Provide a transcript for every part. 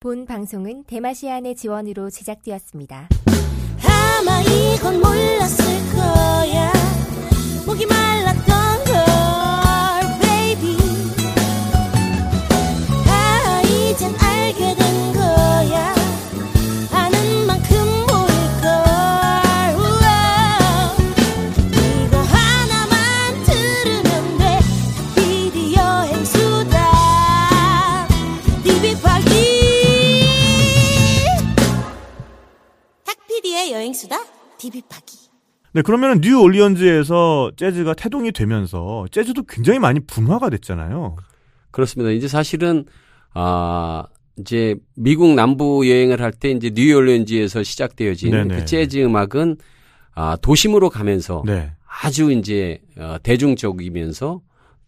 본 방송은 대마시안의 지원으로 제작되었습니다. 아마 이건 몰랐을 거야 말 비비파기 네, 그러면은 뉴 올리언즈에서 재즈가 태동이 되면서 재즈도 굉장히 많이 분화가 됐잖아요. 그렇습니다. 이제 사실은 아 이제 미국 남부 여행을 할 때 이제 뉴올리언즈에서 시작되어진 네네. 그 재즈 음악은 아 도심으로 가면서 네. 아주 이제 어, 대중적이면서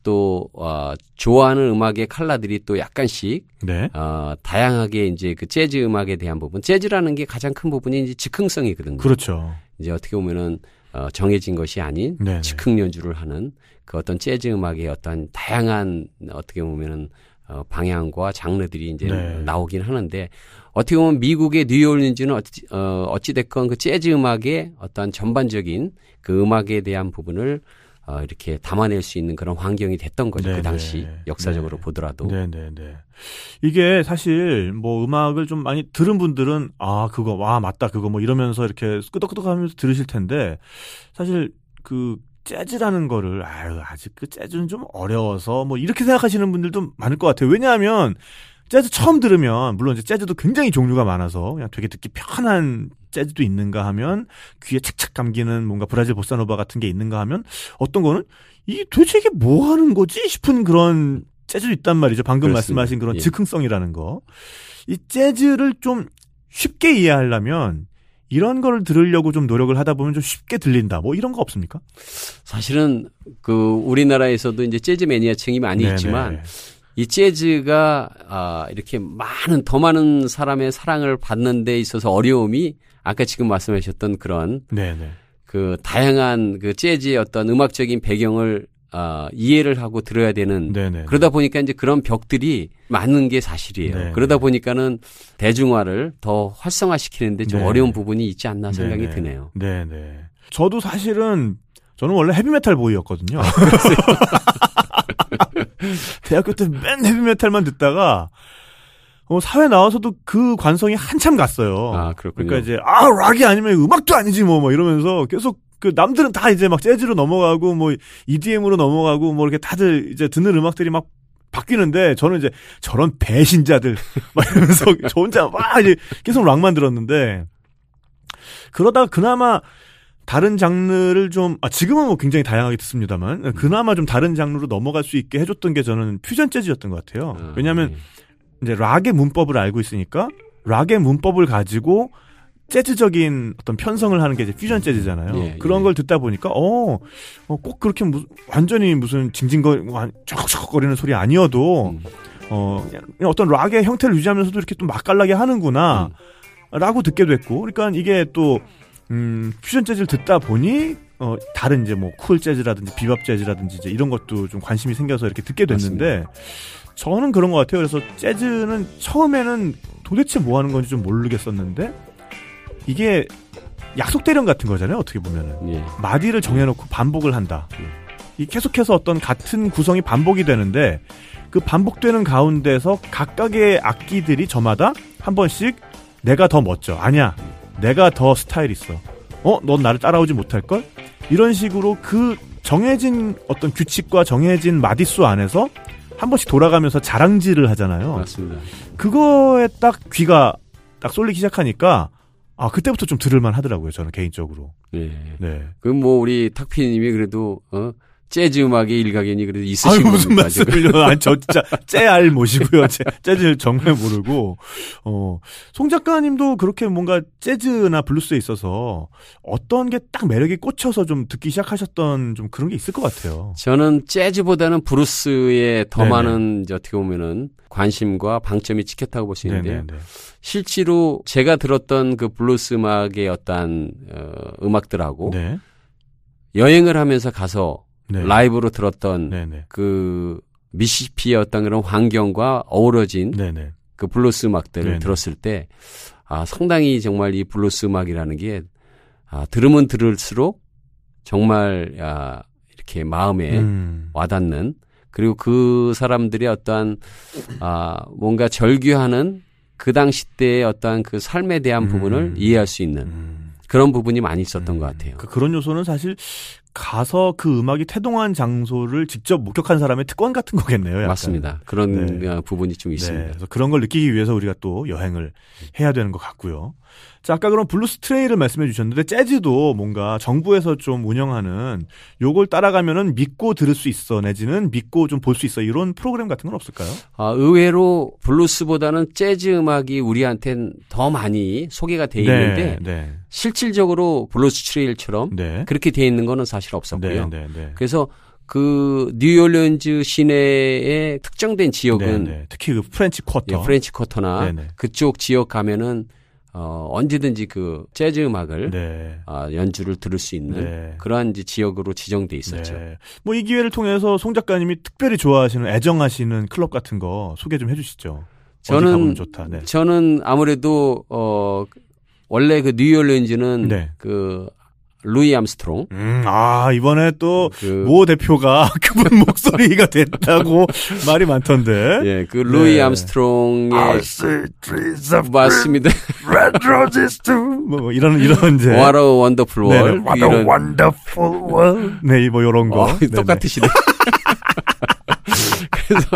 또 어, 좋아하는 음악의 칼라들이 또 약간씩 네. 어, 다양하게 이제 그 재즈 음악에 대한 부분, 재즈라는 게 가장 큰 부분이 이제 즉흥성이거든요. 그렇죠. 이제 어떻게 보면은 어, 정해진 것이 아닌 네네. 즉흥 연주를 하는 그 어떤 재즈 음악의 어떤 다양한 어떻게 보면은 어, 방향과 장르들이 이제 네. 나오긴 하는데 어떻게 보면 미국의 뉴올린즈는 어찌, 어, 어찌됐건 그 재즈 음악의 어떤 전반적인 그 음악에 대한 부분을 어, 이렇게 담아낼 수 있는 그런 환경이 됐던 거죠. 네네. 그 당시 역사적으로 네. 보더라도. 네, 네, 네. 이게 사실 뭐 음악을 좀 많이 들은 분들은 아, 그거 와, 맞다. 그거 뭐 이러면서 이렇게 끄덕끄덕 하면서 들으실 텐데 사실 그 재즈라는 거를 아유, 아직 그 재즈는 좀 어려워서 뭐 이렇게 생각하시는 분들도 많을 것 같아요. 왜냐하면 재즈 처음 들으면 물론 이제 재즈도 굉장히 종류가 많아서 그냥 되게 듣기 편한 재즈도 있는가 하면 귀에 착착 감기는 뭔가 브라질 보사노바 같은 게 있는가 하면 어떤 거는 이게 도대체 이게 뭐 하는 거지 싶은 그런 재즈도 있단 말이죠. 방금 그렇습니다. 말씀하신 그런 예. 즉흥성이라는 거. 이 재즈를 좀 쉽게 이해하려면 이런 거를 들으려고 좀 노력을 하다 보면 좀 쉽게 들린다. 뭐 이런 거 없습니까? 사실은 그 우리나라에서도 이제 재즈 매니아층이 많이 네네. 있지만 이 재즈가 아 이렇게 많은 더 많은 사람의 사랑을 받는 데 있어서 어려움이 아까 지금 말씀하셨던 그런 네네. 그 다양한 그 재즈의 어떤 음악적인 배경을 아 이해를 하고 들어야 되는 네네. 그러다 보니까 이제 그런 벽들이 많은 게 사실이에요. 네. 그러다 보니까는 대중화를 더 활성화시키는데 좀 네. 어려운 부분이 있지 않나 생각이 네네. 드네요. 네네. 저도 사실은 저는 원래 헤비메탈 보이였거든요. 대학교 때 맨 헤비메탈만 듣다가 어, 사회 나와서도 그 관성이 한참 갔어요. 아, 그렇군요. 그러니까 이제 아 락이 아니면 음악도 아니지 뭐, 뭐 이러면서 계속 그 남들은 다 이제 막 재즈로 넘어가고 뭐 EDM으로 넘어가고 뭐 이렇게 다들 이제 듣는 음악들이 막 바뀌는데 저는 이제 저런 배신자들 막 이러면서 저 혼자 막 이제 계속 락만 들었는데 그러다가 그나마 다른 장르를 좀, 아, 지금은 뭐 굉장히 다양하게 듣습니다만, 그나마 좀 다른 장르로 넘어갈 수 있게 해줬던 게 저는 퓨전 재즈였던 것 같아요. 아, 왜냐하면 네. 이제 락의 문법을 알고 있으니까 락의 문법을 가지고 재즈적인 어떤 편성을 하는 게 이제 퓨전 재즈잖아요. 예, 그런 예. 걸 듣다 보니까 어, 어, 꼭 그렇게 무, 완전히 무슨 징징거 쩍쩍거리는 소리 아니어도 음. 어 어떤 락의 형태를 유지하면서도 이렇게 또 맛깔나게 하는구나. 음. 라고 듣게 됐고, 그러니까 이게 또, 음, 퓨전 재즈를 듣다 보니, 어, 다른 이제 뭐, 쿨 재즈라든지 비밥 재즈라든지 이제 이런 것도 좀 관심이 생겨서 이렇게 듣게 됐는데, 저는 그런 것 같아요. 그래서 재즈는 처음에는 도대체 뭐 하는 건지 좀 모르겠었는데, 이게 약속 대령 같은 거잖아요. 어떻게 보면은. 예. 마디를 정해놓고 반복을 한다. 음. 이 계속해서 어떤 같은 구성이 반복이 되는데 그 반복되는 가운데서 각각의 악기들이 저마다 한 번씩 내가 더 멋져. 아니야. 내가 더 스타일 있어. 어, 넌 나를 따라오지 못할 걸? 이런 식으로 그 정해진 어떤 규칙과 정해진 마디수 안에서 한 번씩 돌아가면서 자랑질을 하잖아요. 맞습니다. 그거에 딱 귀가 딱 쏠리기 시작하니까 아 그때부터 좀 들을만 하더라고요. 저는 개인적으로. 예. 네. 그뭐 우리 탁피님이 그래도 어 재즈 음악의 일가견이 그래도 아유 있으신 무슨 겁니까, 지금? 말씀을요? 아니 저 진짜 째알 모시고요. 재- 재즈 정말 모르고 어송 작가님도 그렇게 뭔가 재즈나 블루스에 있어서 어떤 게 딱 매력이 꽂혀서 좀 듣기 시작하셨던 좀 그런 게 있을 것 같아요. 저는 재즈보다는 브루스에 더 네네. 많은 이제 어떻게 보면은 관심과 방점이 찍혔다고 볼 수 있는데요. 네네네. 실제로 제가 들었던 그 블루스 음악의 어떤 어, 음악들하고 네. 여행을 하면서 가서 네. 라이브로 들었던 네네. 그 미시시피의 어떤 그런 환경과 어우러진 네네. 그 블루스 음악들을 네네. 들었을 때 아, 상당히 정말 이 블루스 음악이라는 게 아, 들으면 들을수록 정말 아, 이렇게 마음에 음. 와닿는 그리고 그 사람들의 어떠한 아 뭔가 절규하는 그 당시 때의 어떠한 그 삶에 대한 음. 부분을 이해할 수 있는 음. 그런 부분이 많이 있었던 것 같아요. 그 그런 요소는 사실 가서 그 음악이 태동한 장소를 직접 목격한 사람의 특권 같은 거겠네요. 약간. 맞습니다. 그런 네. 어, 부분이 좀 네, 있습니다. 그래서 그런 걸 느끼기 위해서 우리가 또 여행을 해야 되는 것 같고요. 자, 아까 그런 블루스 트레일을 말씀해 주셨는데 재즈도 뭔가 정부에서 좀 운영하는 요걸 따라가면은 믿고 들을 수 있어 내지는 믿고 좀 볼 수 있어 이런 프로그램 같은 건 없을까요? 아, 의외로 블루스보다는 재즈 음악이 우리한텐 더 많이 소개가 돼 있는데 네, 실질적으로 블루스 트레일처럼 네, 그렇게 돼 있는 거는 사실 네, 없었고요. 네, 네. 그래서 그 뉴올리언즈 시내의 특정된 지역은 네, 네. 특히 그 프렌치 쿼터, 예, 프렌치 쿼터나. 그쪽 지역 가면은 어, 언제든지 그 재즈 음악을 네, 아, 연주를 들을 수 있는 네. 그러한 이제 지역으로 지정돼 있었죠. 네. 뭐이 기회를 통해서 송 작가님이 특별히 좋아하시는 애정하시는 클럽 같은 거 소개 좀 해주시죠. 저는 좋다. 네. 저는 아무래도 어 원래 그 뉴올리언즈는 네. 그 루이 암스트롱 음, 아 이번에 또 그 모 대표가 그분 목소리가 됐다고 말이 많던데. 예, 그 루이 네. 암스트롱의 see trees of 맞습니다. red roses too. 뭐, 뭐 이런 이런 이제. What a wonderful 네, world. what a 이런 wonderful world. 네, 뭐 이런 거. 어, 네네. 똑같으시네. 그래서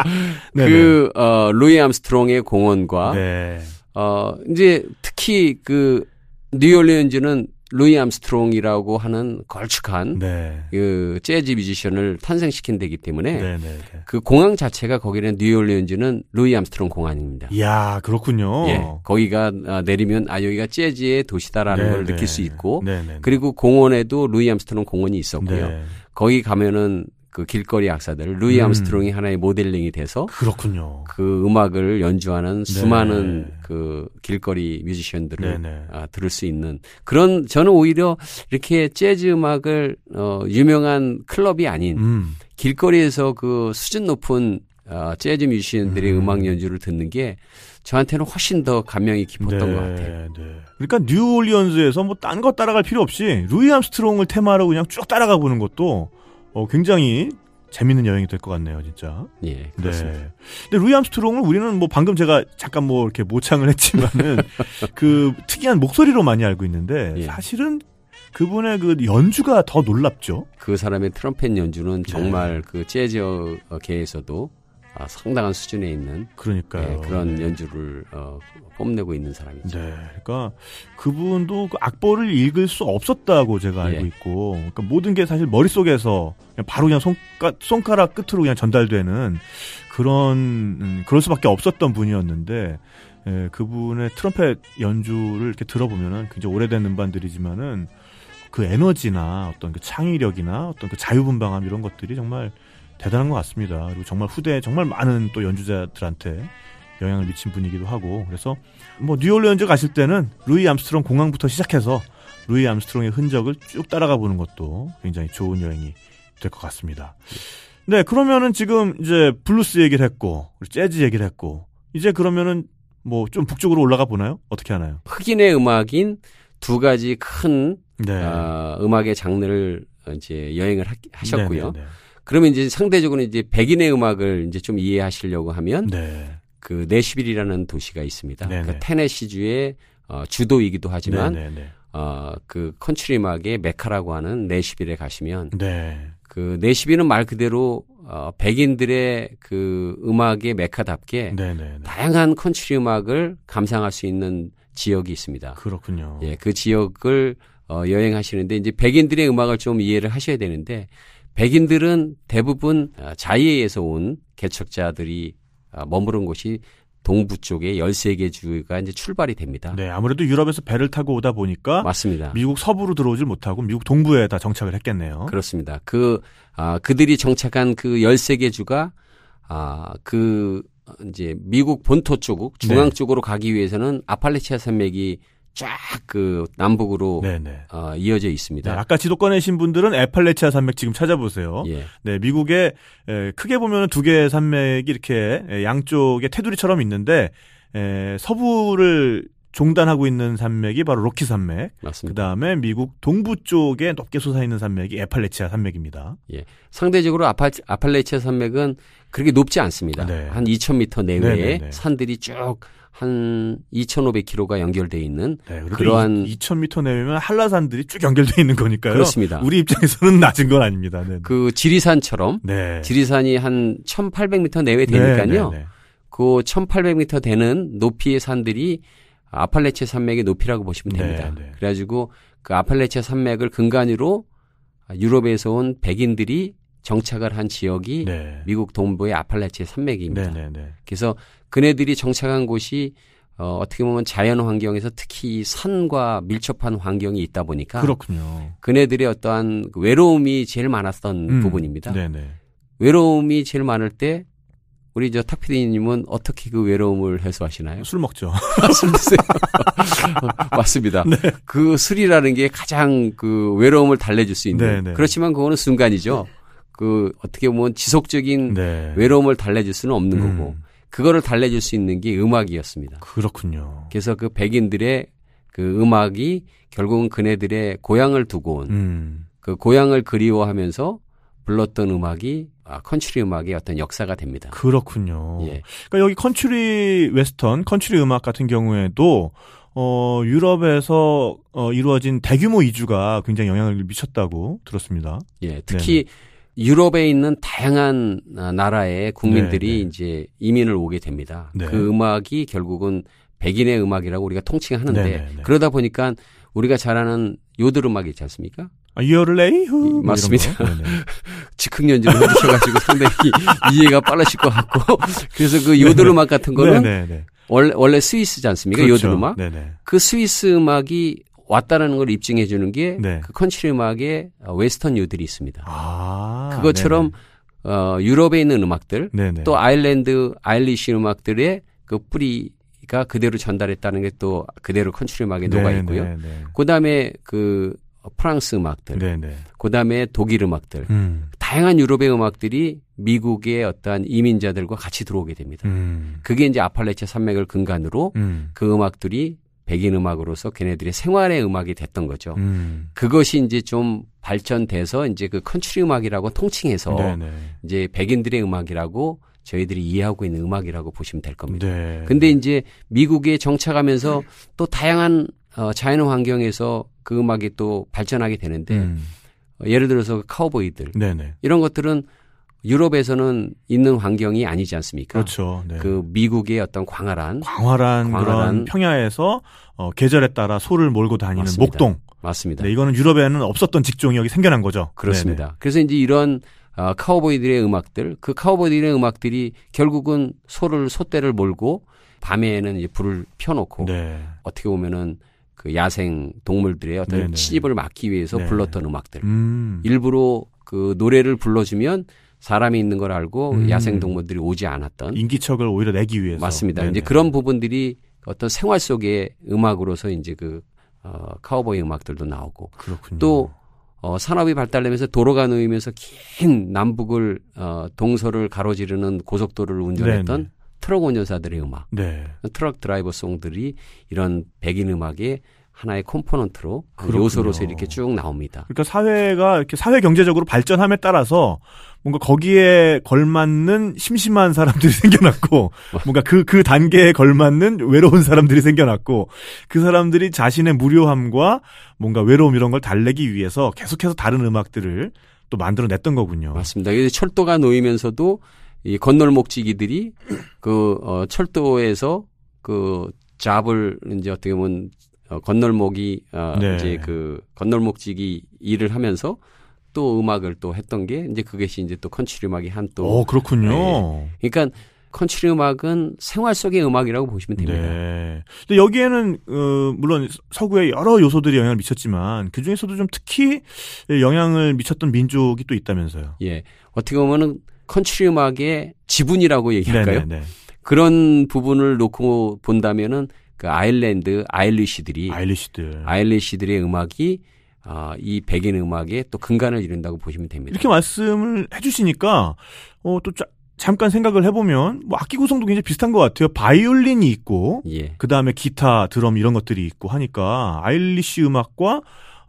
네네. 그 어, 루이 암스트롱의 공원과 네. 어 이제 특히 그 뉴올리언즈는 루이 암스트롱이라고 하는 걸쭉한 네. 그 재즈 뮤지션을 탄생시킨 데기 때문에 네, 네, 네. 그 공항 자체가 거기는 뉴올리언즈는 루이 암스트롱 공항입니다. 이야, 그렇군요. 예, 거기가 아, 내리면 아 여기가 재즈의 도시다라는 네, 걸 네. 느낄 수 있고 네, 네. 그리고 공원에도 루이 암스트롱 공원이 있었고요. 네. 거기 가면은 그 길거리 악사들 루이 음. 암스트롱이 하나의 모델링이 돼서 그렇군요. 그 음악을 연주하는 수많은 네. 그 길거리 뮤지션들을 네, 네. 아, 들을 수 있는 그런 저는 오히려 이렇게 재즈 음악을 어 유명한 클럽이 아닌 음. 길거리에서 그 수준 높은 어, 재즈 뮤지션들의 음. 음. 악 연주를 듣는 게 저한테는 훨씬 더 감명이 깊었던 것 같아요. 네. 그러니까 뉴올리언즈에서 뭐 딴 거 따라갈 필요 없이 루이 암스트롱을 테마로 그냥 쭉 따라가 보는 것도 어, 굉장히 재밌는 여행이 될 것 같네요, 진짜. 예, 그렇습니다. 네. 근데 루이 암스트롱을 우리는 뭐 방금 제가 잠깐 뭐 이렇게 모창을 했지만은 그 특이한 목소리로 많이 알고 있는데 예. 사실은 그분의 그 연주가 더 놀랍죠. 그 사람의 트럼펫 연주는 네. 정말 그 재즈계에서도 아, 상당한 수준에 있는 그러니까요. 예, 그런 연주를 어, 뽐내고 있는 사람이죠. 네, 그러니까 그분도 그 악보를 읽을 수 없었다고 제가 알고 예. 있고, 그러니까 모든 게 사실 머릿 속에서 그냥 바로 그냥 손가, 손가락 끝으로 그냥 전달되는 그런 음, 그럴 수밖에 없었던 분이었는데, 예, 그분의 트럼펫 연주를 이렇게 들어보면은 굉장히 오래된 음반들이지만은 그 에너지나 어떤 그 창의력이나 어떤 그 자유분방함 이런 것들이 정말 대단한 것 같습니다. 그리고 정말 후대에 정말 많은 또 연주자들한테 영향을 미친 분이기도 하고 그래서 뭐 뉴올리언즈 가실 때는 루이 암스트롱 공항부터 시작해서 루이 암스트롱의 흔적을 쭉 따라가 보는 것도 굉장히 좋은 여행이 될 것 같습니다. 네, 그러면은 지금 이제 블루스 얘기를 했고 재즈 얘기를 했고 이제 그러면은 뭐 좀 북쪽으로 올라가 보나요? 어떻게 하나요? 흑인의 음악인 두 가지 큰 네. 아, 음악의 장르를 이제 여행을 하, 하셨고요. 네, 네, 그러면 이제 상대적으로 이제 백인의 음악을 이제 좀 이해하시려고 하면 네. 네. 그 내시빌이라는 도시가 있습니다. 네네. 그 테네시주의 어, 주도이기도 하지만 네, 네, 어, 그 컨트리 음악의 메카라고 하는 내시빌에 가시면 네. 네. 그 내시빌은 말 그대로 어, 백인들의 그 음악의 메카답게 네, 네, 네. 다양한 컨트리 음악을 감상할 수 있는 지역이 있습니다. 그렇군요. 예, 그 지역을 어, 여행하시는데 이제 백인들의 음악을 좀 이해를 하셔야 되는데 백인들은 대부분 아, 자이에에서 온 개척자들이 아, 머무른 곳이 동부 쪽에 13개 주가 이제 출발이 됩니다. 네, 아무래도 유럽에서 배를 타고 오다 보니까 맞습니다. 미국 서부로 들어오질 못하고 미국 동부에 다 정착을 했겠네요. 그렇습니다. 그, 아, 그들이 정착한 그 13개 주가, 아, 그, 이제 미국 본토 쪽, 중앙 네. 쪽으로 가기 위해서는 아팔레치아 산맥이 쫙 그 남북으로 네, 네. 어, 이어져 네, 있습니다. 아까 지도 꺼내신 분들은 에팔레치아 산맥 지금 찾아보세요. 예. 네, 미국에 에, 크게 보면 두 개의 산맥이 이렇게 에, 양쪽에 테두리처럼 있는데 에, 서부를 종단하고 있는 산맥이 바로 로키 산맥. 그 맞습니다. 다음에 미국 동부 쪽에 높게 솟아 있는 산맥이 에팔레치아 산맥입니다. 상대적으로 아팔, 아팔레치아 산맥은 그렇게 높지 않습니다. 네. 한 2,000m 내외의 네, 네, 네. 산들이 쭉 한 2,500km가 연결돼 있는 네, 그러한- 2,000m 내면 한라산들이 쭉 연결돼 있는 거니까요. 그렇습니다. 우리 입장에서는 낮은 건 아닙니다. 네. 그 지리산처럼 네. 지리산이 한 1,800m 내외 되니까요. 네, 네, 네. 그 1,800m 되는 높이의 산들이 아팔레치아 산맥의 높이라고 보시면 됩니다. 그래가지고 그 아팔레치아 산맥을 근간으로 유럽에서 온 백인들이 정착을 한 지역이 네. 미국 동부의 아팔레치아 산맥입니다. 그래서 그네들이 정착한 곳이 어, 어떻게 보면 자연 환경에서 특히 산과 밀접한 환경이 있다 보니까 그렇군요. 그네들의 어떠한 그 외로움이 제일 많았던 음, 부분입니다. 네, 네. 외로움이 제일 많을 때 우리 저 탁피디님은 어떻게 그 외로움을 해소하시나요? 술 먹죠. 술 드세요. 맞습니다. 네. 그 술이라는 게 가장 그 외로움을 달래줄 수 있는. 네, 네. 그렇지만 그거는 순간이죠. 그 어떻게 보면 지속적인 네. 외로움을 달래줄 수는 없는 음, 거고 그거를 달래줄 수 있는 게 음악이었습니다. 그렇군요. 그래서 그 백인들의 그 음악이 결국은 그네들의 고향을 두고 온 음. 그 고향을 그리워하면서 불렀던 음악이 아, 컨츄리 음악의 어떤 역사가 됩니다. 그렇군요. 예. 그러니까 여기 컨츄리 웨스턴, 컨츄리 음악 같은 경우에도 어, 유럽에서 어, 이루어진 대규모 이주가 굉장히 영향을 미쳤다고 들었습니다. 예, 특히 유럽에 있는 다양한 아, 나라의 국민들이 네, 네. 이제 이민을 오게 됩니다. 네. 그 음악이 결국은 백인의 음악이라고 우리가 통칭하는데 네, 네, 네. 그러다 보니까 우리가 잘 아는 요들 음악이 있지 않습니까? 아, 이어를레이후 뭐 맞습니다. 거. 네네. 즉흥 연주를 해주셔가지고 상당히 이해가 빠르실 것 같고 그래서 그 요들 음악 같은 거는 네네네. 원래 원래 스위스지 않습니까? 그렇죠. 요들 음악 네네. 그 스위스 음악이 왔다라는 걸 입증해 주는 게 그 네. 컨트리 음악의 어, 웨스턴 요들이 있습니다. 아. 그것처럼 어, 유럽에 있는 음악들 네네. 또 아일랜드 Irish 음악들의 그 뿌리가 그대로 전달했다는 게 또 그대로 컨트리 음악에 녹아 있고요. 네네. 그다음에 그 프랑스 음악들, 네네. 그다음에 독일 음악들, 음. 다양한 유럽의 음악들이 미국의 어떠한 이민자들과 같이 들어오게 됩니다. 음. 그게 이제 아팔레치아 산맥을 근간으로 음. 그 음악들이 백인 음악으로서 걔네들의 생활의 음악이 됐던 거죠. 음. 그것이 이제 좀 발전돼서 이제 그 컨트리 음악이라고 통칭해서 네네. 이제 백인들의 음악이라고 저희들이 이해하고 있는 음악이라고 보시면 될 겁니다. 네. 근데 이제 미국에 정착하면서 또 다양한 어, 자연 환경에서 그 음악이 또 발전하게 되는데 음. 어, 예를 들어서 카우보이들 네네. 이런 것들은 유럽에서는 있는 환경이 아니지 않습니까? 그렇죠. 네. 그 미국의 어떤 광활한 광활한, 그런 광활한 평야에서 어, 계절에 따라 소를 몰고 다니는 맞습니다. 목동. 맞습니다. 네, 이거는 유럽에는 없었던 직종이 여기 생겨난 거죠. 그렇습니다. 그래서 이제 이런 어, 카우보이들의 음악들, 그 카우보이들의 음악들이 결국은 소를 소떼를 몰고 밤에는 이제 불을 펴놓고 네네. 네. 어떻게 보면은 그 야생 동물들의 어떤 네네. 침입을 막기 위해서 네. 불렀던 음악들. 음. 일부러 그 노래를 불러주면 사람이 있는 걸 알고 음. 야생 동물들이 오지 않았던 인기척을 오히려 내기 위해서. 맞습니다. 네네. 이제 그런 부분들이 어떤 생활 속의 음악으로서 이제 그 어, 카우보이 음악들도 나오고 그렇군요. 또 어, 산업이 발달되면서 도로가 놓이면서 긴 남북을 어, 동서를 가로지르는 고속도로를 운전했던 네네. 트럭 운전사들의 음악, 네. 트럭 드라이버 송들이 이런 백인 음악의 하나의 콤포넌트로 그. 요소로서 이렇게 쭉 나옵니다. 그러니까 사회가 이렇게 사회 경제적으로 발전함에 따라서 뭔가 거기에 걸맞는 심심한 사람들이 생겨났고 뭔가 그그 단계에 걸맞는 외로운 사람들이 생겨났고 그 사람들이 자신의 무료함과 뭔가 외로움 이런 걸 달래기 위해서 계속해서 다른 음악들을 또 만들어냈던 거군요. 맞습니다. 철도가 놓이면서도 이 건널목지기들이 그 어, 철도에서 그 잡을 이제 어떻게 보면 어, 건널목이 어, 네. 이제 그 건널목지기 일을 하면서 또 음악을 또 했던 게 이제 그것이 이제 또 컨츄리 음악이 한또오 그렇군요. 그러니까 컨츄리 음악은 생활 속의 음악이라고 보시면 됩니다. 네. 근데 여기에는 어, 물론 서구의 여러 요소들이 영향을 미쳤지만 그 중에서도 좀 특히 영향을 미쳤던 민족이 또 있다면서요. 예. 어떻게 보면은 컨츄리 음악의 지분이라고 얘기할까요? 네네네. 그런 부분을 놓고 본다면은 그 아일랜드 아일리시들이 아일리시들. 아일리시들의 음악이 아, 이 백인 음악의 또 근간을 이룬다고 보시면 됩니다. 이렇게 말씀을 해주시니까 어, 또 짜- 잠깐 생각을 해보면 뭐 악기 구성도 굉장히 비슷한 것 같아요. 바이올린이 있고 예. 그 다음에 기타, 드럼 이런 것들이 있고 하니까 Irish 음악과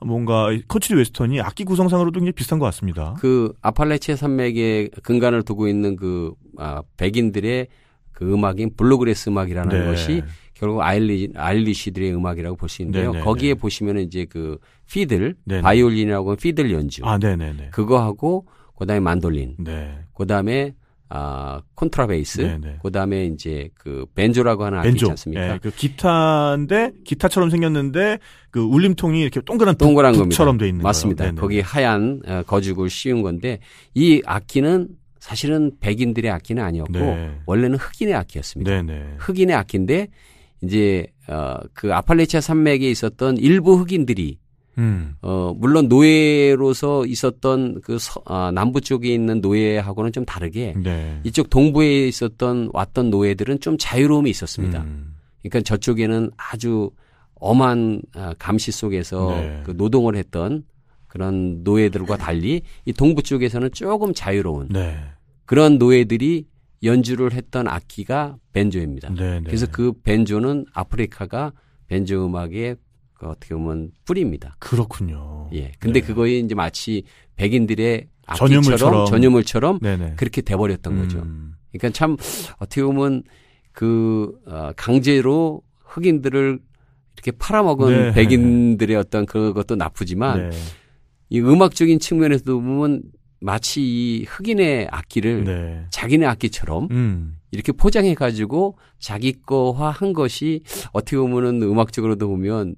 뭔가 country western이 악기 구성상으로도 굉장히 비슷한 것 같습니다. 그 아팔레치아 산맥에 근간을 두고 있는 그 아, 백인들의 그 음악인 bluegrass 음악이라는 네. 것이 결국 Iri- Irish들의 음악이라고 볼 수 있는데요. 네, 네, 거기에 네. 보시면은 이제 그 fiddle, 네, 네. 바이올린이라고 fiddle 연주, 아, 네네네. 그거 하고 그다음에 만돌린, 네. 그다음에 아 콘트라베이스, 네네. 그다음에 이제 그 벤조라고 하는 악기 있지. 않습니까? 예, 그 기타인데 기타처럼 생겼는데 그 울림통이 이렇게 동그란 북, 동그란 겁니다. 북처럼 돼 있는 맞습니다. 네네. 거기 하얀 어, 거죽을 씌운 건데 이 악기는 사실은 백인들의 악기는 아니었고 네. 원래는 흑인의 악기였습니다. 네네. 흑인의 악기인데 이제 어, 그 아팔레치아 산맥에 있었던 일부 흑인들이 음. 어, 물론 노예로서 있었던 그 서, 아, 남부 쪽에 있는 노예하고는 좀 다르게 네. 이쪽 동부에 있었던 왔던 노예들은 좀 자유로움이 있었습니다. 음. 그러니까 저쪽에는 아주 엄한 아, 감시 속에서 네. 그 노동을 했던 그런 노예들과 달리 이 동부 쪽에서는 조금 자유로운 네. 그런 노예들이 연주를 했던 악기가 벤조입니다. 네. 네. 그래서 그 벤조는 아프리카가 벤조 음악의 그 어떻게 보면 뿌리입니다. 그렇군요. 예. 근데 네. 그거에 이제 마치 백인들의 악기처럼 전유물처럼. 전유물처럼 네네. 그렇게 돼버렸던 거죠. 음. 그러니까 참 어떻게 보면 그 어, 강제로 흑인들을 이렇게 팔아먹은 네. 백인들의 어떤 그것도 나쁘지만 네. 이 음악적인 측면에서도 보면 마치 이 흑인의 악기를 네. 자기네 악기처럼 음. 이렇게 포장해 가지고 자기 거화 한 것이 어떻게 보면은 음악적으로도 보면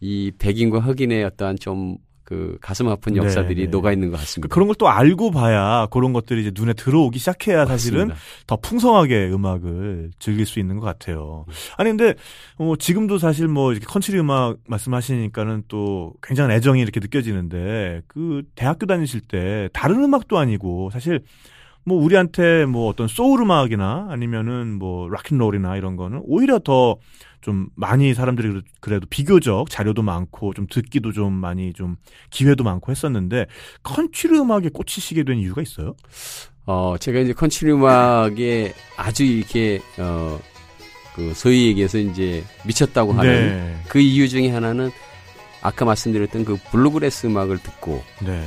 이 백인과 흑인의 어떠한 좀 그 가슴 아픈 네, 역사들이 네. 녹아 있는 것 같습니다. 그런 걸 또 알고 봐야 그런 것들이 이제 눈에 들어오기 시작해야 사실은 맞습니다. 더 풍성하게 음악을 즐길 수 있는 것 같아요. 아니 근데 어, 지금도 사실 뭐 이렇게 컨트리 음악 말씀하시니까는 또 굉장한 애정이 이렇게 느껴지는데 그 대학교 다니실 때 다른 음악도 아니고 사실 뭐 우리한테 뭐 어떤 소울 음악이나 아니면은 뭐 rock and roll이나 이런 거는 오히려 더 좀 많이 사람들이 그래도- 비교적 자료도 많고 좀 듣기도 좀 많이 좀 기회도 많고 했었는데 컨트리 음악에 꽂히시게 된 이유가 있어요? 어, 제가 이제 컨트리 음악에 아주 이렇게, 어, 그, 소위 얘기해서 이제 미쳤다고 하는 네. 그 이유 중에 하나는 아까 말씀드렸던 그 bluegrass 음악을 듣고 네.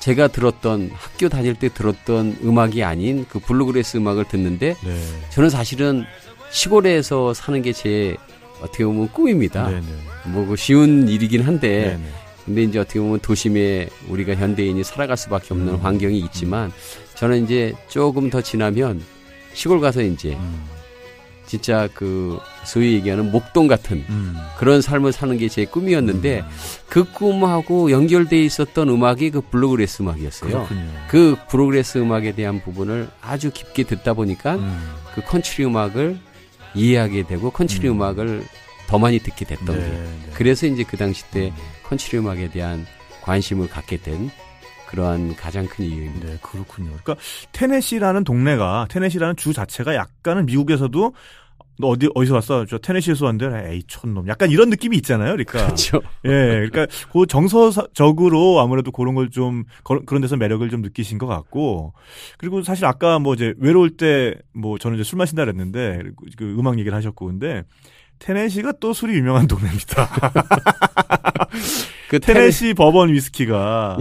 제가 들었던 학교 다닐 때 들었던 음악이 아닌 그 bluegrass 음악을 듣는데 네. 저는 사실은 시골에서 사는 게 제 어떻게 보면 꿈입니다. 네네. 뭐 그 쉬운 일이긴 한데 네네. 근데 이제 어떻게 보면 도심에 우리가 현대인이 살아갈 수밖에 없는 음. 환경이 있지만 저는 이제 조금 더 지나면 시골 가서 이제 음. 진짜 그 소위 얘기하는 목동 같은 음. 그런 삶을 사는 게 제 꿈이었는데 음. 그 꿈하고 연결돼 있었던 음악이 그 bluegrass 음악이었어요. 그렇군요. 그 bluegrass 음악에 대한 부분을 아주 깊게 듣다 보니까 음. 그 컨트리 음악을 이해하게 되고 컨트리 음. 음. 악을 더 많이 듣게 됐던 네, 게 네. 그래서 이제 그 당시 때 컨트리 음악에 대한 관심을 갖게 된 그러한 가장 큰 이유입니다. 네, 그렇군요. 그러니까 테네시라는 동네가 테네시라는 주 자체가 약간은 미국에서도 너 어디 어디서 왔어? 저 테네시에서 왔는데 에이 촌놈. 약간 이런 느낌이 있잖아요. 그러니까 그렇죠. 예, 그러니까 그 정서적으로 아무래도 그런 걸 좀 그런 데서 매력을 좀 느끼신 것 같고 그리고 사실 아까 뭐 이제 외로울 때 뭐 저는 이제 술 마신다 그랬는데 그 음악 얘기를 하셨고 근데 테네시가 또 술이 유명한 동네입니다. 그 테네시 버번 위스키가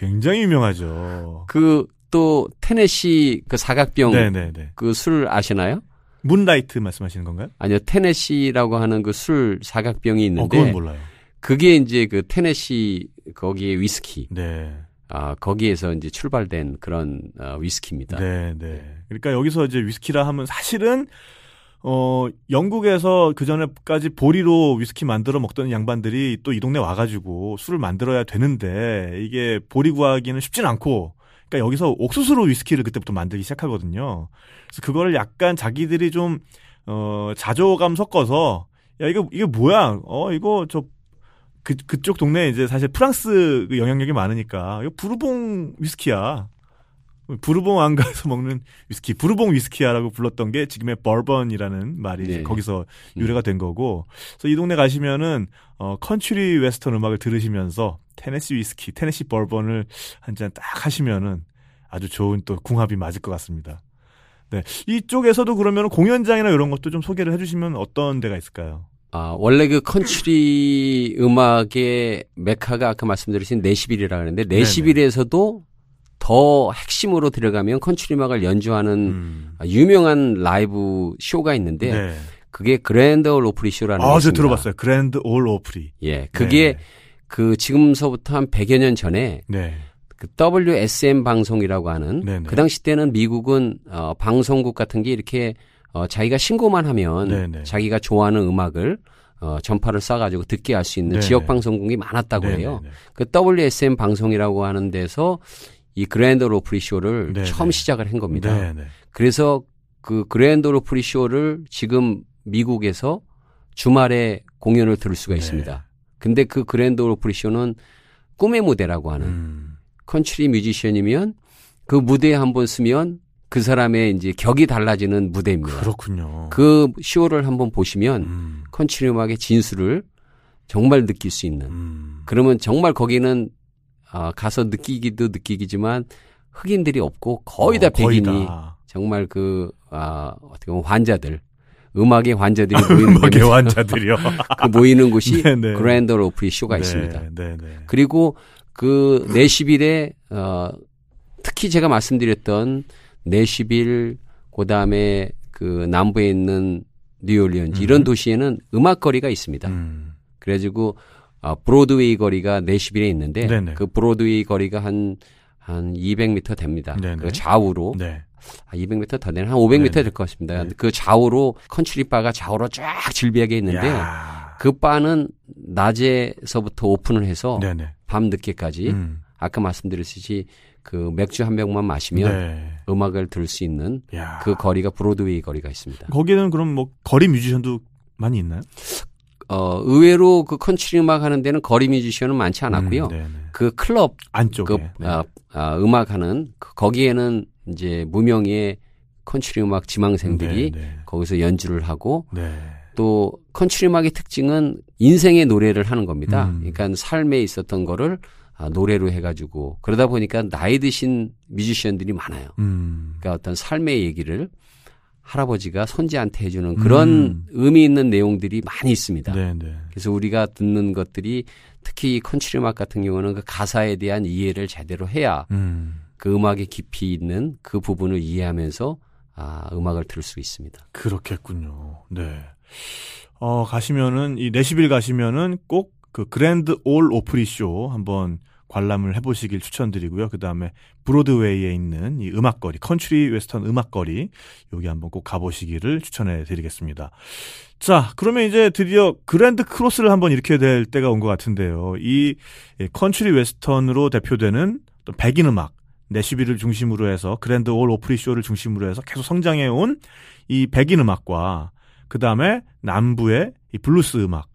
굉장히 유명하죠. 그 또 테네시 그 사각병 네네네. 그술 아시나요? 문라이트 말씀하시는 건가요? 아니요 테네시라고 하는 그 술 사각병이 어, 있는데 그건 몰라요. 그게 이제 그 테네시 거기에 위스키 네. 아 거기에서 이제 출발된 그런 어, 위스키입니다. 네, 네. 그러니까 여기서 이제 위스키라 하면 사실은 어 영국에서 그 전에까지 보리로 위스키 만들어 먹던 양반들이 또 이 동네 와가지고 술을 만들어야 되는데 이게 보리 구하기는 쉽진 않고 그러니까 여기서 옥수수로 위스키를 그때부터 만들기 시작하거든요. 그래서 그거를 약간 자기들이 좀 어, 자조감 섞어서 야 이거 이게 뭐야? 어 이거 저 그, 그쪽 동네에 이제 사실 프랑스 그 영향력이 많으니까, 이거 부르봉 위스키야. 부르봉 왕가에서 먹는 위스키, 부르봉 위스키야라고 불렀던 게 지금의 버번이라는 말이 네. 거기서 유래가 된 거고, 그래서 이 동네 가시면은, 어, country western 음악을 들으시면서 테네시 위스키, 테네시 버번을 한 잔 딱 하시면은 아주 좋은 또 궁합이 맞을 것 같습니다. 네. 이쪽에서도 그러면 공연장이나 이런 것도 좀 소개를 해주시면 어떤 데가 있을까요? 아, 원래 그 컨트리 음악의 메카가 아까 말씀드린 내시빌이라 그러는데 내시빌에서도 더 핵심으로 들어가면 컨트리 음악을 연주하는 음. 아, 유명한 라이브 쇼가 있는데 네. 그게 Grand Ole Opry 쇼라는 게 아, 저. 들어봤어요. Grand Ole Opry. 예. 그게 그 지금서부터 한 100여 년 전에 네. 그 WSM 방송이라고 하는 네네. 그 당시 때는 미국은 어 방송국 같은 게 이렇게 어 자기가 신고만 하면 네네. 자기가 좋아하는 음악을 어 전파를 쏴 가지고 듣게 할 수 있는 네네. 지역 방송국이 많았다고 네, 해요. 네, 네. 그 WSM 방송이라고 하는 데서 이 Grand Ole Opry 쇼를 네네. 처음 시작을 한 겁니다. 네, 네. 그래서 그 Grand Ole Opry 쇼를 지금 미국에서 주말에 공연을 들을 수가 네. 있습니다. 근데 그 Grand Ole Opry 쇼는 꿈의 무대라고 하는 음. 컨트리 뮤지션이면 그 무대에 한 번 서면 그 사람의 이제 격이 달라지는 무대입니다. 그렇군요. 그 쇼를 한번 보시면 음. 컨트리 음악의 진수를 정말 느낄 수 있는. 음. 그러면 정말 거기는 아, 가서 느끼기도 느끼기지만 흑인들이 없고 거의 다 어, 거의 백인이 다. 정말 그 아, 어떻게 보면 환자들 음악의 환자들이 모이는 음악의. 환자들이요. 그 모이는 곳이 네네. Grand Ole Opry 쇼가 네, 있습니다. 네, 네. 그리고 그 내시빌에 어 특히 제가 말씀드렸던 내시빌 그다음에 그 남부에 있는 뉴올리언즈 이런 음. 도시에는 음악거리가 있습니다. 음. 그래가지고 아 브로드웨이 거리가 내시빌에 있는데 네네. 그 브로드웨이 거리가 한한 200m 됩니다. 네네. 그 좌우로 네. 아, 200m 더 되나 한 500m 네네. 될 것 같습니다. 네. 그 좌우로 컨트리 바가 좌우로 쫙 즐비하게 있는데 야. 그 바는 낮에서부터 오픈을 해서 네네. 밤 늦게까지 음. 아까 말씀드렸듯이 그 맥주 한 병만 마시면 네. 음악을 들을 수 있는 야. 그 거리가 브로드웨이 거리가 있습니다. 거기는 그럼 뭐 거리 뮤지션도 많이 있나요? 어, 의외로 그 컨트리 음악 하는 데는 거리 뮤지션은 많지 않았고요. 음, 네네. 그 클럽 안쪽에. 그 네. 아, 아, 음악 하는 그 거기에는 이제 무명의 컨트리 음악 지망생들이 네, 네. 거기서 연주를 하고 네. 또 컨트리 음악의 특징은 인생의 노래를 하는 겁니다. 음. 그러니까 삶에 있었던 거를 아, 노래로 해가지고 그러다 보니까 나이 드신 뮤지션들이 많아요. 음. 그러니까 어떤 삶의 얘기를 할아버지가 손지한테 해주는 그런 음. 의미 있는 내용들이 많이 있습니다. 네, 네. 그래서 우리가 듣는 것들이 특히 이 컨트리 음악 같은 경우는 그 가사에 대한 이해를 제대로 해야 음. 그 음악의 깊이 있는 그 부분을 이해하면서 아, 음악을 들을 수 있습니다. 그렇겠군요. 네. 어, 가시면은, 이 내슈빌 가시면은 꼭 그 Grand Ole Opry 쇼 한번 관람을 해보시길 추천드리고요. 그 다음에 브로드웨이에 있는 이 음악거리, 컨트리 웨스턴 음악거리, 여기 한번 꼭 가보시기를 추천해 드리겠습니다. 자, 그러면 이제 드디어 grand cross를 한번 일으켜야 될 때가 온 것 같은데요. 이 예, 컨트리 웨스턴으로 대표되는 또 백인 음악, 내슈빌을 중심으로 해서 Grand Ole Opry 쇼를 중심으로 해서 계속 성장해 온 이 백인 음악과 그 다음에 남부의 이 블루스 음악,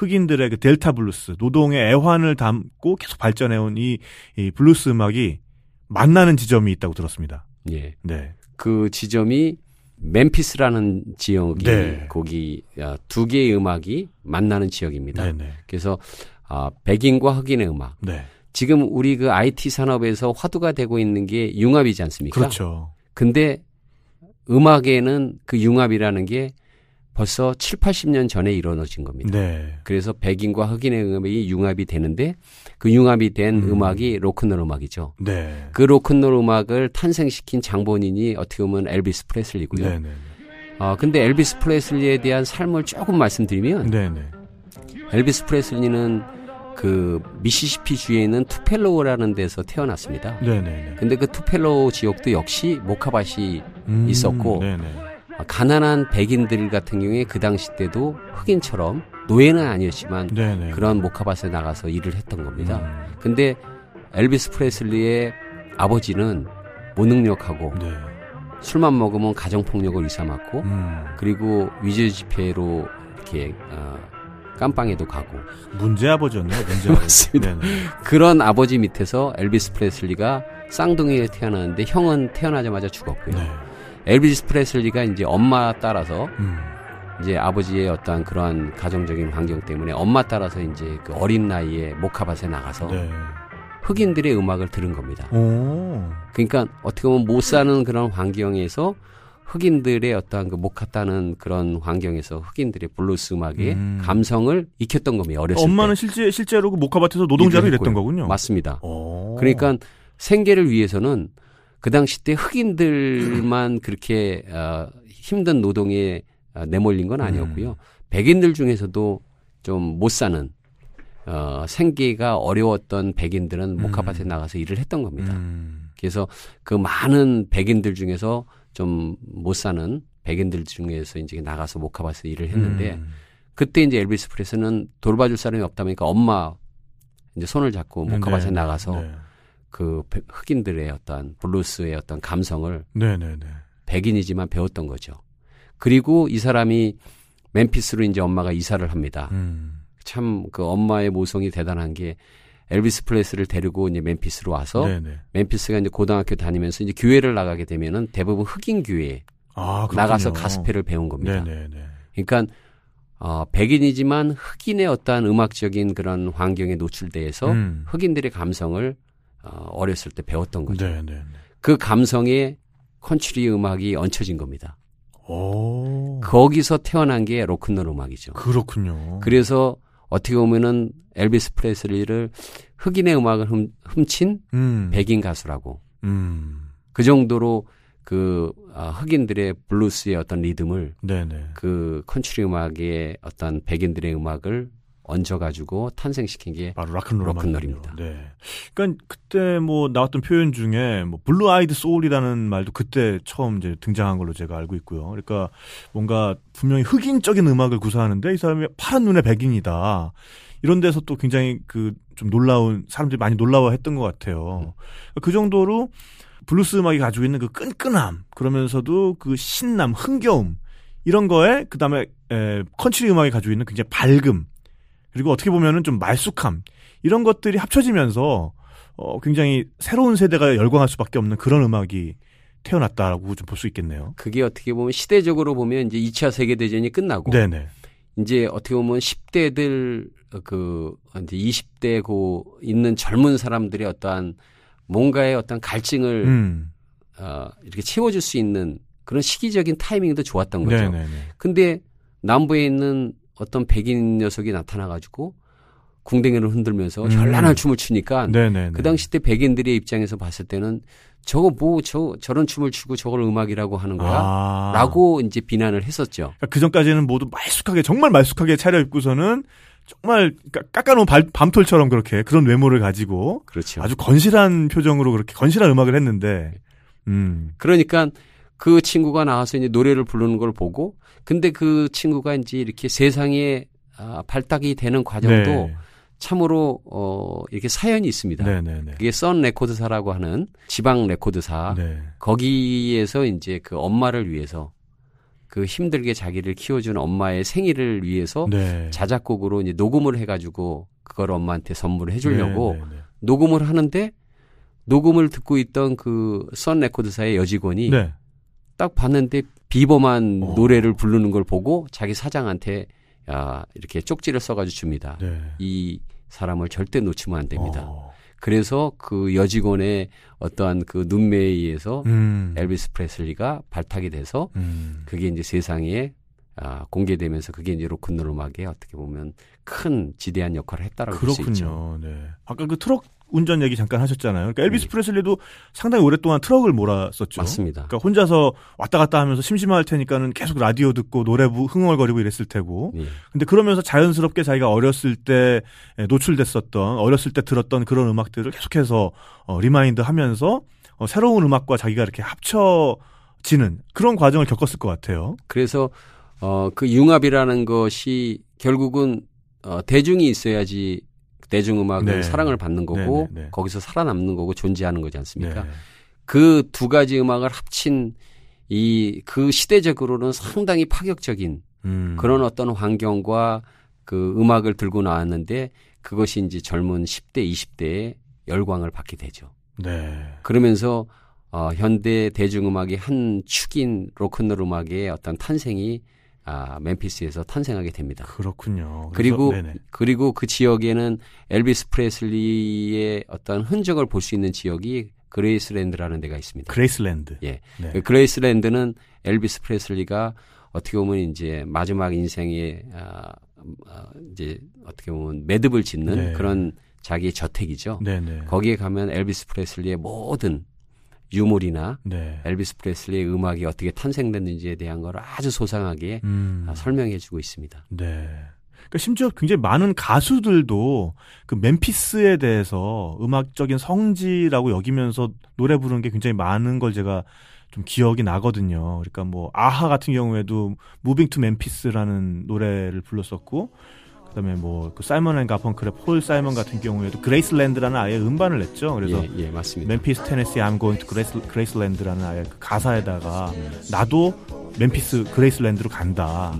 흑인들의 그 델타 블루스, 노동의 애환을 담고 계속 발전해온 이, 이 블루스 음악이 만나는 지점이 있다고 들었습니다. 예. 네. 그 지점이 멤피스라는 지역이 네. 거기 아, 두 개의 음악이 만나는 지역입니다. 네네. 그래서 아, 백인과 흑인의 음악. 네. 지금 우리 그 IT 산업에서 화두가 되고 있는 게 융합이지 않습니까? 그렇죠. 근데 음악에는 그 융합이라는 게 벌써 7, 80년 전에 이루어진 겁니다. 네. 그래서 백인과 흑인의 음악이 융합이 되는데 그 융합이 된 음. 음악이 로큰롤 음악이죠. 네. 그 로큰롤 음악을 탄생시킨 장본인이 어떻게 보면 엘비스 프레슬리고요. 네 네. 어, 근데 엘비스 프레슬리에 대한 삶을 조금 말씀드리면 네 네. 엘비스 프레슬리는 그 미시시피 주에 있는 투펠로라는 데서 태어났습니다. 네네. 근데 그 투펠로 지역도 역시 목화밭이 음, 있었고 네네. 아, 가난한 백인들 같은 경우에 그 당시 때도 흑인처럼 노예는 아니었지만 네네. 그런 목화밭에 나가서 일을 했던 겁니다. 음, 근데 엘비스 프레슬리의 아버지는 무능력하고 네. 술만 먹으면 가정폭력을 일삼았고 음, 그리고 위조 지폐로 이렇게 어, 깜빵에도 가고 문제 아버지였네요. 문제. 맞습니다. 네네. 그런 아버지 밑에서 엘비스 프레슬리가 쌍둥이에 태어났는데 형은 태어나자마자 죽었고요. 네. 엘비스 프레슬리가 이제 엄마 따라서 음, 이제 아버지의 어떠한 그러한 가정적인 환경 때문에 엄마 따라서 이제 그 어린 나이에 모카밭에 나가서 네. 흑인들의 음악을 들은 겁니다. 오. 그러니까 어떻게 보면 못 사는 그런 환경에서 흑인들의 어떠한 그 목화 따는 그런 환경에서 흑인들의 블루스 음악의 음. 감성을 익혔던 겁니다. 어렸을 엄마는 때. 실제 실제로 그 목화밭에서 노동자로 일했던. 거군요. 맞습니다. 오. 그러니까 생계를 위해서는 그 당시 때 흑인들만 그렇게 어, 힘든 노동에 어, 내몰린 건 아니었고요. 백인들 중에서도 좀 못 사는 어, 생계가 어려웠던 백인들은 목화밭에 나가서 일을 했던 겁니다. 음. 그래서 그 많은 백인들 중에서 좀 못 사는 백인들 중에서 이제 나가서 목화밭에서 일을 했는데 음. 그때 이제 엘비스 프레슬리는 돌봐줄 사람이 없다 보니까 엄마 이제 손을 잡고 목화밭에 네, 나가서 네. 그 배- 흑인들의 어떤 블루스의 어떤 감성을 네, 네, 네. 백인이지만 배웠던 거죠. 그리고 이 사람이 멤피스로 이제 엄마가 이사를 합니다. 음. 참그 엄마의 모성이 대단한 게 엘비스 프레슬리를 데리고 이제 멤피스로 와서 네, 네. 멤피스가 이제 고등학교 다니면서 이제 교회를 나가게 되면은 대부분 흑인 교회에 아. 나가서 가스펠을 배운 겁니다. 네, 네, 네. 그러니까 어, 백인이지만 흑인의 어떠한 음악적인 그런 환경에 노출돼서 음. 흑인들의 감성을 어, 어렸을 때 배웠던 거죠. 네, 네, 네. 그 감성에 컨트리 음악이 얹혀진 겁니다. 오. 거기서 태어난 게 로큰롤 음악이죠. 그렇군요. 그래서 어떻게 보면은 엘비스 프레슬리를 흑인의 음악을 훔, 훔친 음. 백인 가수라고 음. 그 정도로 그 아, 흑인들의 블루스의 어떤 리듬을 네, 네. 그 컨트리 음악의 어떤 백인들의 음악을 얹어가지고 탄생시킨 게 바로 로큰롤 로큰롤입니다. 네. 그러니까 그때 뭐 나왔던 표현 중에 뭐 blue-eyed soul이라는 말도 그때 처음 이제 등장한 걸로 제가 알고 있고요. 그러니까 뭔가 분명히 흑인적인 음악을 구사하는데 이 사람이 파란 눈의 백인이다. 이런 데서 또 굉장히 그 좀 놀라운 사람들이 많이 놀라워했던 것 같아요. 그 정도로 블루스 음악이 가지고 있는 그 끈끈함 그러면서도 그 신남, 흥겨움 이런 거에 그 다음에 컨트리 음악이 가지고 있는 굉장히 밝음 그리고 어떻게 보면은 좀 말쑥함 이런 것들이 합쳐지면서 어 굉장히 새로운 세대가 열광할 수밖에 없는 그런 음악이 태어났다라고 좀 볼 수 있겠네요. 그게 어떻게 보면 시대적으로 보면 이제 2차 세계 대전이 끝나고 네네. 이제 어떻게 보면 10대들 그 이제 20대 고 있는 젊은 사람들의 어떠한 뭔가의 어떤 갈증을 음. 어, 이렇게 채워줄 수 있는 그런 시기적인 타이밍도 좋았던 거죠. 네네네. 근데 남부에 있는 어떤 백인 녀석이 나타나가지고 궁뎅이를 흔들면서 음. 현란한 춤을 추니까 네네네. 그 당시 때 백인들의 입장에서 봤을 때는 저거 뭐 저 저런 춤을 추고 저걸 음악이라고 하는 거야? 아. 라고 이제 비난을 했었죠. 그 전까지는 모두 말쑥하게 정말 말쑥하게 차려입고서는 정말 까- 깎아놓은 발- 밤톨처럼 그렇게 그런 외모를 가지고 그렇죠. 아주 건실한 표정으로 그렇게 건실한 음악을 했는데 음. 그러니까 그 친구가 나와서 이제 노래를 부르는 걸 보고 근데 그 친구가 이제 이렇게 세상에 아, 발탁이 되는 과정도 네. 참으로 어 이렇게 사연이 있습니다. 네네네. 그게 Sun 레코드사라고 하는 지방 레코드사 네. 거기에서 이제 그 엄마를 위해서 그 힘들게 자기를 키워준 엄마의 생일을 위해서 네. 자작곡으로 이제 녹음을 해가지고 그걸 엄마한테 선물을 해주려고 네, 네, 네. 녹음을 하는데 녹음을 듣고 있던 그 Sun 레코드사의 여직원이 네. 딱 봤는데 비범한 어. 노래를 부르는 걸 보고 자기 사장한테 야 이렇게 쪽지를 써가지고 줍니다. 네. 이 사람을 절대 놓치면 안 됩니다. 어. 그래서 그 여직원의 어떠한 그 눈매에 의해서 음. 엘비스 프레슬리가 발탁이 돼서 음. 그게 이제 세상에 아, 공개되면서 그게 이제 로큰롤 음악에 어떻게 보면 큰 지대한 역할을 했다라고 볼 수 있죠. 그렇군요. 네. 아까 그 트럭 운전 얘기 잠깐 하셨잖아요. 그러니까 엘비스 네. 프레슬리도 상당히 오랫동안 트럭을 몰았었죠. 맞습니다. 그러니까 혼자서 왔다 갔다 하면서 심심할 테니까는 계속 라디오 듣고 노래 부 흥얼거리고 이랬을 테고. 예. 근데 그러면서 자연스럽게 자기가 어렸을 때 노출됐었던 어렸을 때 들었던 그런 음악들을 계속해서 어, remind 하면서 어, 새로운 음악과 자기가 이렇게 합쳐지는 그런 과정을 겪었을 것 같아요. 그래서 어, 그 융합이라는 것이 결국은 어, 대중이 있어야지 대중음악은 네. 사랑을 받는 거고 네, 네, 네. 거기서 살아남는 거고 존재하는 거지 않습니까? 네. 그두 가지 음악을 합친 이 그 시대적으로는 상당히 파격적인 음. 그런 어떤 환경과 그 음악을 들고 나왔는데 그것이 이제 젊은 10대, 20대의 열광을 받게 되죠. 네. 그러면서 어, 현대 대중음악의 한 축인 로큰롤 음악의 어떤 탄생이 아, 멤피스에서 탄생하게 됩니다. 그렇군요. 그래서- 그리고 네네. 그리고 그 지역에는 엘비스 프레슬리의 어떤 흔적을 볼 수 있는 지역이 그레이스랜드라는 데가 있습니다. 그레이스랜드. 예. 네. 그 그레이스랜드는 엘비스 프레슬리가 어떻게 보면 이제 마지막 인생에 아, 아, 이제 어떻게 보면 매듭을 짓는 네. 그런 자기의 저택이죠. 네네. 거기에 가면 엘비스 프레슬리의 모든 유물이나 네. 엘비스 프레슬리의 음악이 어떻게 탄생됐는지에 대한 걸 아주 소상하게 음. 아, 설명해주고 있습니다. 네. 그러니까 심지어 굉장히 많은 가수들도 그 멤피스에 대해서 음악적인 성지라고 여기면서 노래 부르는 게 굉장히 많은 걸 제가 좀 기억이 나거든요. 그러니까 뭐 아하 같은 경우에도 Moving to Memphis라는 노래를 불렀었고 그다음에 뭐 그 사이먼 앤 가펑클의 폴 사이먼 같은 경우에도 그레이스랜드라는 아예 음반을 냈죠. 그래서 예, 예, 맞습니다. 멤피스 테네시 I'm going to 그레이스, 그레이스랜드라는 아예 그 가사에다가 음. 나도 멤피스 그레이스랜드로 간다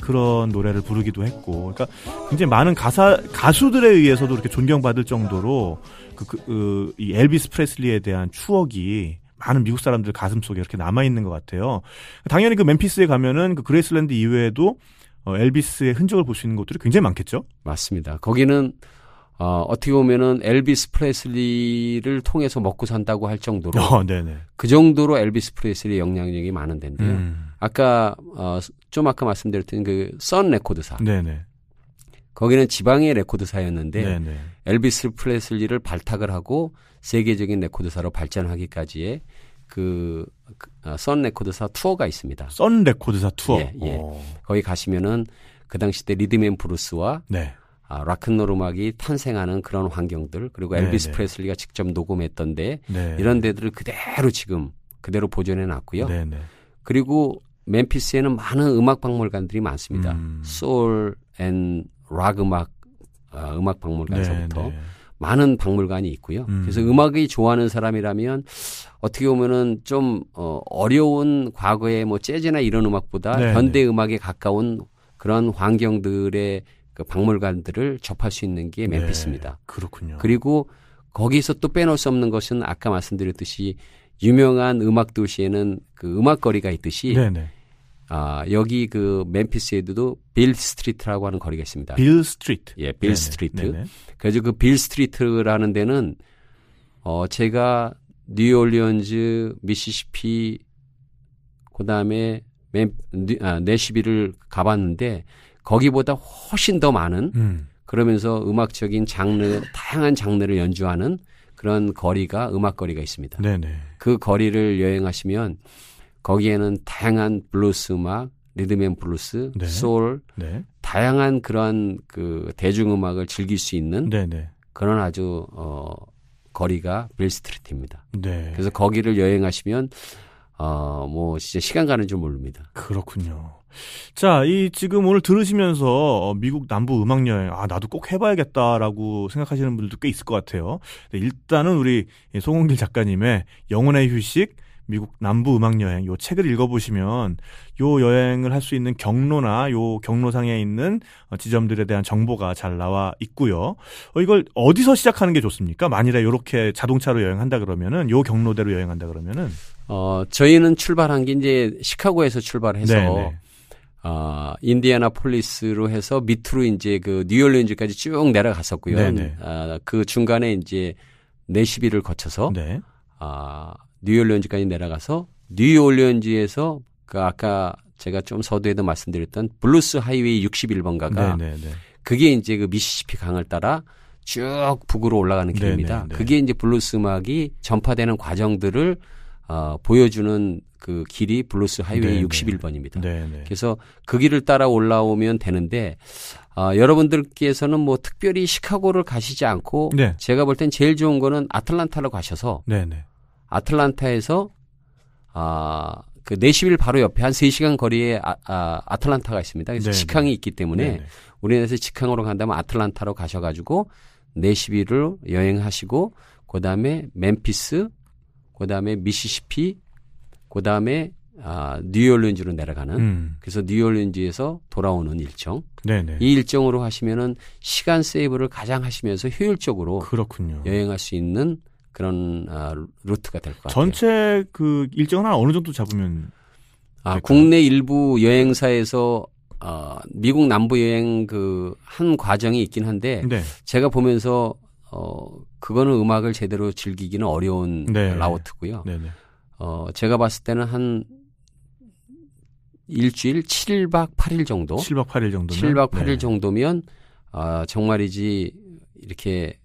그런 노래를 부르기도 했고 그러니까 굉장히 많은 가사 가수들에 의해서도 이렇게 존경받을 정도로 그, 그, 그, 이 엘비스 프레슬리에 대한 추억이 많은 미국 사람들 가슴 속에 이렇게 남아 있는 것 같아요. 당연히 그 멤피스에 가면은 그 그레이스랜드 이외에도 어, 엘비스의 흔적을 볼 수 있는 곳들이 굉장히 많겠죠. 맞습니다. 거기는 어, 어떻게 보면은 엘비스 프레슬리를 통해서 먹고 산다고 할 정도로 어, 네네. 그 정도로 엘비스 프레슬리의 영향력이 많은 데인데요. 음, 아까 어, 좀 아까 말씀드렸던 그 썬 레코드사 네네. 거기는 지방의 레코드사였는데 네네. 엘비스 프레슬리를 발탁을 하고 세계적인 레코드사로 발전하기까지의 그 썬 레코드사 투어가 있습니다. 썬 레코드사 투어. 예, 예. 어, 거기 가시면은 그 당시 때 리듬 앤 블루스와 네. 아, 락큰롤 음악이 탄생하는 그런 환경들 그리고 네, 엘비스 네. 프레슬리가 직접 녹음했던데 네. 이런 데들을 그대로 지금 그대로 보존해 놨고요. 네네. 그리고 멤피스에는 많은 음악 박물관들이 많습니다. 음. 소울 앤락 음악 아, 음악 박물관서부터 네, 네. 많은 박물관이 있고요. 음. 그래서 음악이 좋아하는 사람이라면 어떻게 보면은 좀 어, 어려운 과거의 뭐 재즈나 이런 음악보다 네, 현대 음악에 가까운 그런 환경들의 그 박물관들을 접할 수 있는 게 멤피스입니다. 네, 그렇군요. 그리고 거기서 또 빼놓을 수 없는 것은 아까 말씀드렸듯이 유명한 음악 도시에는 그 음악 거리가 있듯이 네네. 아, 여기 그 멤피스에도 빌 스트리트라고 하는 거리가 있습니다. 빌 스트리트. 예, 빌 네네, 스트리트. 네네. 그래서 그 빌 스트리트라는 데는 어 제가 뉴올리언즈, 미시시피 그 다음에 맨, 뉴- 아, 내쉬빌을 가봤는데 거기보다 훨씬 더 많은 음. 그러면서 음악적인 장르 다양한 장르를 연주하는 그런 거리가 음악 거리가 있습니다. 네네. 그 거리를 여행하시면 거기에는 다양한 블루스 음악, 리듬 앤 블루스, 네. 소울, 네. 다양한 그런 그 대중 음악을 즐길 수 있는 네네. 그런 아주 어 거리가 빌 스트리트입니다. 네. 그래서 거기를 여행하시면 어 뭐 진짜 시간 가는 줄 모릅니다. 그렇군요. 자, 이 지금 오늘 들으시면서 어, 미국 남부 음악 여행 아 나도 꼭 해봐야겠다라고 생각하시는 분들도 꽤 있을 것 같아요. 네, 일단은 우리 이 송홍길 작가님의 영혼의 휴식 미국 남부 음악 여행 요 책을 읽어보시면 요 여행을 할 수 있는 경로나 요 경로상에 있는 어, 지점들에 대한 정보가 잘 나와 있고요. 어, 이걸 어디서 시작하는 게 좋습니까? 만일에 요렇게 자동차로 여행한다 그러면은 요 경로대로 여행한다 그러면은 어 저희는 출발한 게 이제 시카고에서 출발해서 네네. 아, 인디애나 폴리스로 해서 밑으로 이제 그 뉴올리언즈까지 쭉 내려갔었고요. 네네. 아, 그 중간에 이제 내쉬빌을 거쳐서 네. 아, 뉴올리언즈까지 내려가서 뉴올리언즈에서 그 아까 제가 좀 서두에도 말씀드렸던 블루스 하이웨이 61번가가 네네네. 그게 이제 그 미시시피 강을 따라 쭉 북으로 올라가는 길입니다. 네네, 네. 그게 이제 블루스 음악이 전파되는 과정들을 어, 보여주는 그 길이 블루스 하이웨이 네네. 61번입니다. 네네. 그래서 그 길을 따라 올라오면 되는데 아, 여러분들께서는 뭐 특별히 시카고를 가시지 않고 네. 제가 볼 땐 제일 좋은 거는 아틀란타로 가셔서. 아틀란타에서 아, 그 내시빌 바로 옆에 한 3시간 거리에 아, 아, 아 틀란타가 있습니다. 그래서 네네. 직항이 있기 때문에 네네. 우리나라에서 직항으로 간다면 아틀란타로 가셔 가지고 내시빌을 여행하시고 그다음에 멤피스, 그다음에 미시시피, 그다음에 아, 뉴올리언즈로 내려가는 음. 그래서 뉴올리언즈에서 돌아오는 일정 네네. 이 일정으로 하시면은 시간 세이브를 가장 하시면서 효율적으로 그렇군요. 여행할 수 있는 그런 아, 루트가 될 것 같아요. 전체 그 일정은 한 어느 정도 잡으면 아, 될까요? 국내 일부 여행사에서 어, 미국 남부 여행 그 한 과정이 있긴 한데 네. 제가 보면서 어 그거는 음악을 제대로 즐기기는 어려운 네. 라우트고요. 네네. 어 제가 봤을 때는 한 일주일 7박 8일 정도 7박 8일 정도면 7박 8일 네. 정도면 아 정말이지 이렇게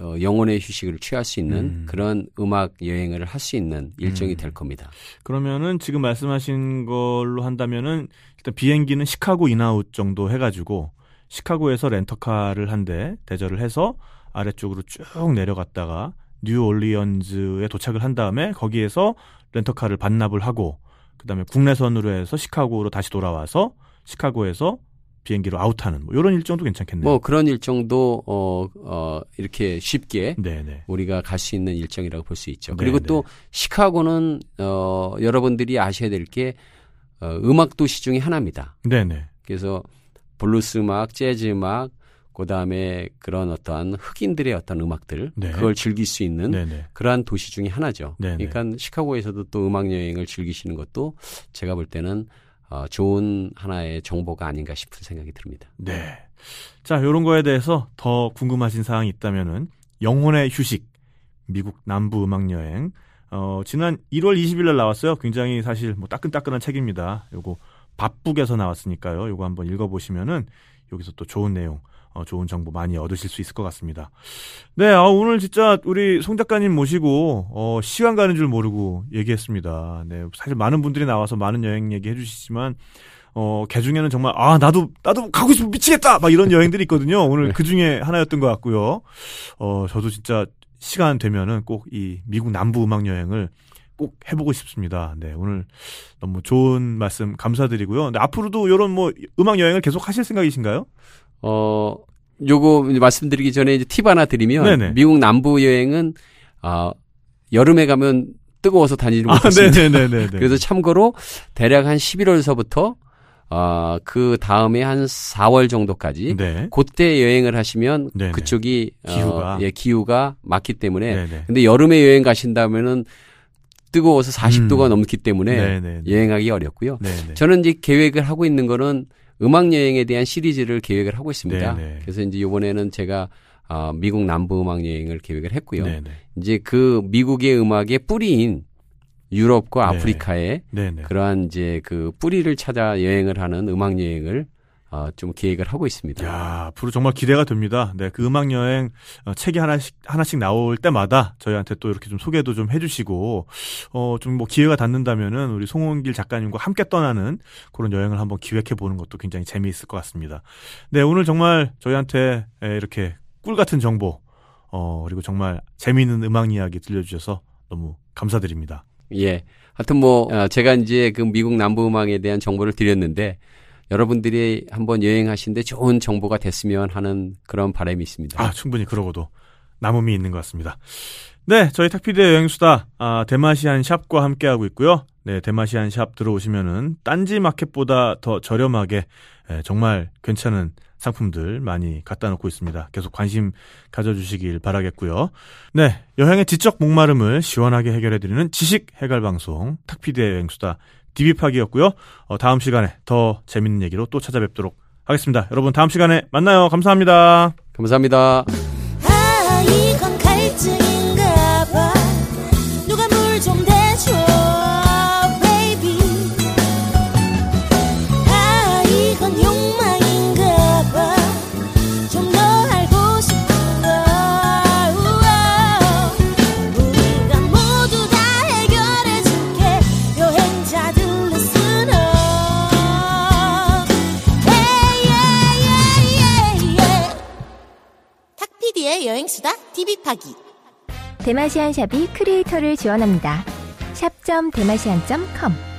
어, 영혼의 휴식을 취할 수 있는 음. 그런 음악 여행을 할 수 있는 일정이 음. 될 겁니다. 그러면은 지금 말씀하신 걸로 한다면은 일단 비행기는 시카고 in out 정도 해가지고 시카고에서 렌터카를 한 대 대절을 해서 아래쪽으로 쭉 내려갔다가 뉴올리언즈에 도착을 한 다음에 거기에서 렌터카를 반납을 하고 그다음에 국내선으로 해서 시카고로 다시 돌아와서 시카고에서 비행기로 아웃하는 뭐 이런 일정도 괜찮겠네요. 뭐 그런 일정도 어, 어, 이렇게 쉽게 네네. 우리가 갈 수 있는 일정이라고 볼 수 있죠. 네, 그리고 네. 또 시카고는 어, 여러분들이 아셔야 될 게 어, 음악 도시 중에 하나입니다. 네네. 그래서 블루스 음악, 재즈 음악, 그다음에 그런 어떠한 흑인들의 어떤 음악들 네. 그걸 즐길 수 있는 네네. 그러한 도시 중에 하나죠. 네네. 그러니까 시카고에서도 또 음악 여행을 즐기시는 것도 제가 볼 때는 어, 좋은 하나의 정보가 아닌가 싶은 생각이 듭니다. 네. 자, 요런 거에 대해서 더 궁금하신 사항이 있다면은 영혼의 휴식 미국 남부 음악 여행 어, 지난 1월 20일 날 나왔어요. 굉장히 사실 뭐 따끈따끈한 책입니다. 요거 밥북에서 나왔으니까요. 요거 한번 읽어 보시면은 여기서 또 좋은 내용 어, 좋은 정보 많이 얻으실 수 있을 것 같습니다. 네, 아, 오늘 진짜 우리 송 작가님 모시고 어, 시간 가는 줄 모르고 얘기했습니다. 네, 사실 많은 분들이 나와서 많은 여행 얘기 해주시지만 어, 개 중에는 정말, 아, 나도, 나도 가고 싶으면 미치겠다! 막 이런 여행들이 있거든요. 오늘 네. 그 중에 하나였던 것 같고요. 어, 저도 진짜 시간 되면은 꼭 이 미국 남부 음악 여행을 꼭 해보고 싶습니다. 네, 오늘 너무 좋은 말씀 감사드리고요. 네, 앞으로도 이런 뭐 음악 여행을 계속 하실 생각이신가요? 어, 요거 말씀드리기 전에 이제 팁 하나 드리면 네네. 미국 남부 여행은 아, 여름에 가면 뜨거워서 다니지 아, 못했습니다. 네네네네. 그래서 참고로 대략 한 11월서부터 아, 그 다음에 한 4월 정도까지 네. 그때 여행을 하시면 네네. 그쪽이 기후가. 어, 예, 기후가 맞기 때문에 네네. 근데 여름에 여행 가신다면은 뜨거워서 40도가 음. 넘기 때문에 네네. 여행하기 어렵고요. 네네. 저는 이제 계획을 하고 있는 거는 음악 여행에 대한 시리즈를 계획을 하고 있습니다. 네네. 그래서 이제 이번에는 제가 아, 미국 남부 음악 여행을 계획을 했고요. 네네. 이제 그 미국의 음악의 뿌리인 유럽과 네. 아프리카의. 그러한 이제 그 뿌리를 찾아 여행을 하는 음악 여행을 어, 좀 계획을 하고 있습니다. 야, 앞으로 정말 기대가 됩니다. 네, 그 음악 여행 어, 책이 하나씩 하나씩 나올 때마다 저희한테 또 이렇게 좀 소개도 좀 해주시고 어 좀 뭐 기회가 닿는다면은 우리 송원길 작가님과 함께 떠나는 그런 여행을 한번 기획해 보는 것도 굉장히 재미있을 것 같습니다. 네, 오늘 정말 저희한테 에, 이렇게 꿀 같은 정보 어 그리고 정말 재미있는 음악 이야기 들려주셔서 너무 감사드립니다. 예. 하여튼 뭐 어, 제가 이제 그 미국 남부 음악에 대한 정보를 드렸는데 여러분들이 한번 여행하신데 좋은 정보가 됐으면 하는 그런 바람이 있습니다. 아, 충분히 그러고도 남음이 있는 것 같습니다. 네, 저희 탁피디의 여행수다, 아, 대마시안 샵과 함께하고 있고요. 네, 대마시안 샵 들어오시면은, 딴지 마켓보다 더 저렴하게, 예, 정말 괜찮은 상품들 많이 갖다 놓고 있습니다. 계속 관심 가져주시길 바라겠고요. 네, 여행의 지적 목마름을 시원하게 해결해드리는 지식 해결 방송, 탁피디의 여행수다, 디비팍이었고요. 어, 다음 시간에 더 재밌는 얘기로 또 찾아뵙도록 하겠습니다. 여러분, 다음 시간에 만나요. 감사합니다. 감사합니다. 여행수다 디비파기 대마시안 샵이 크리에이터를 지원합니다. 샵.대마시안.com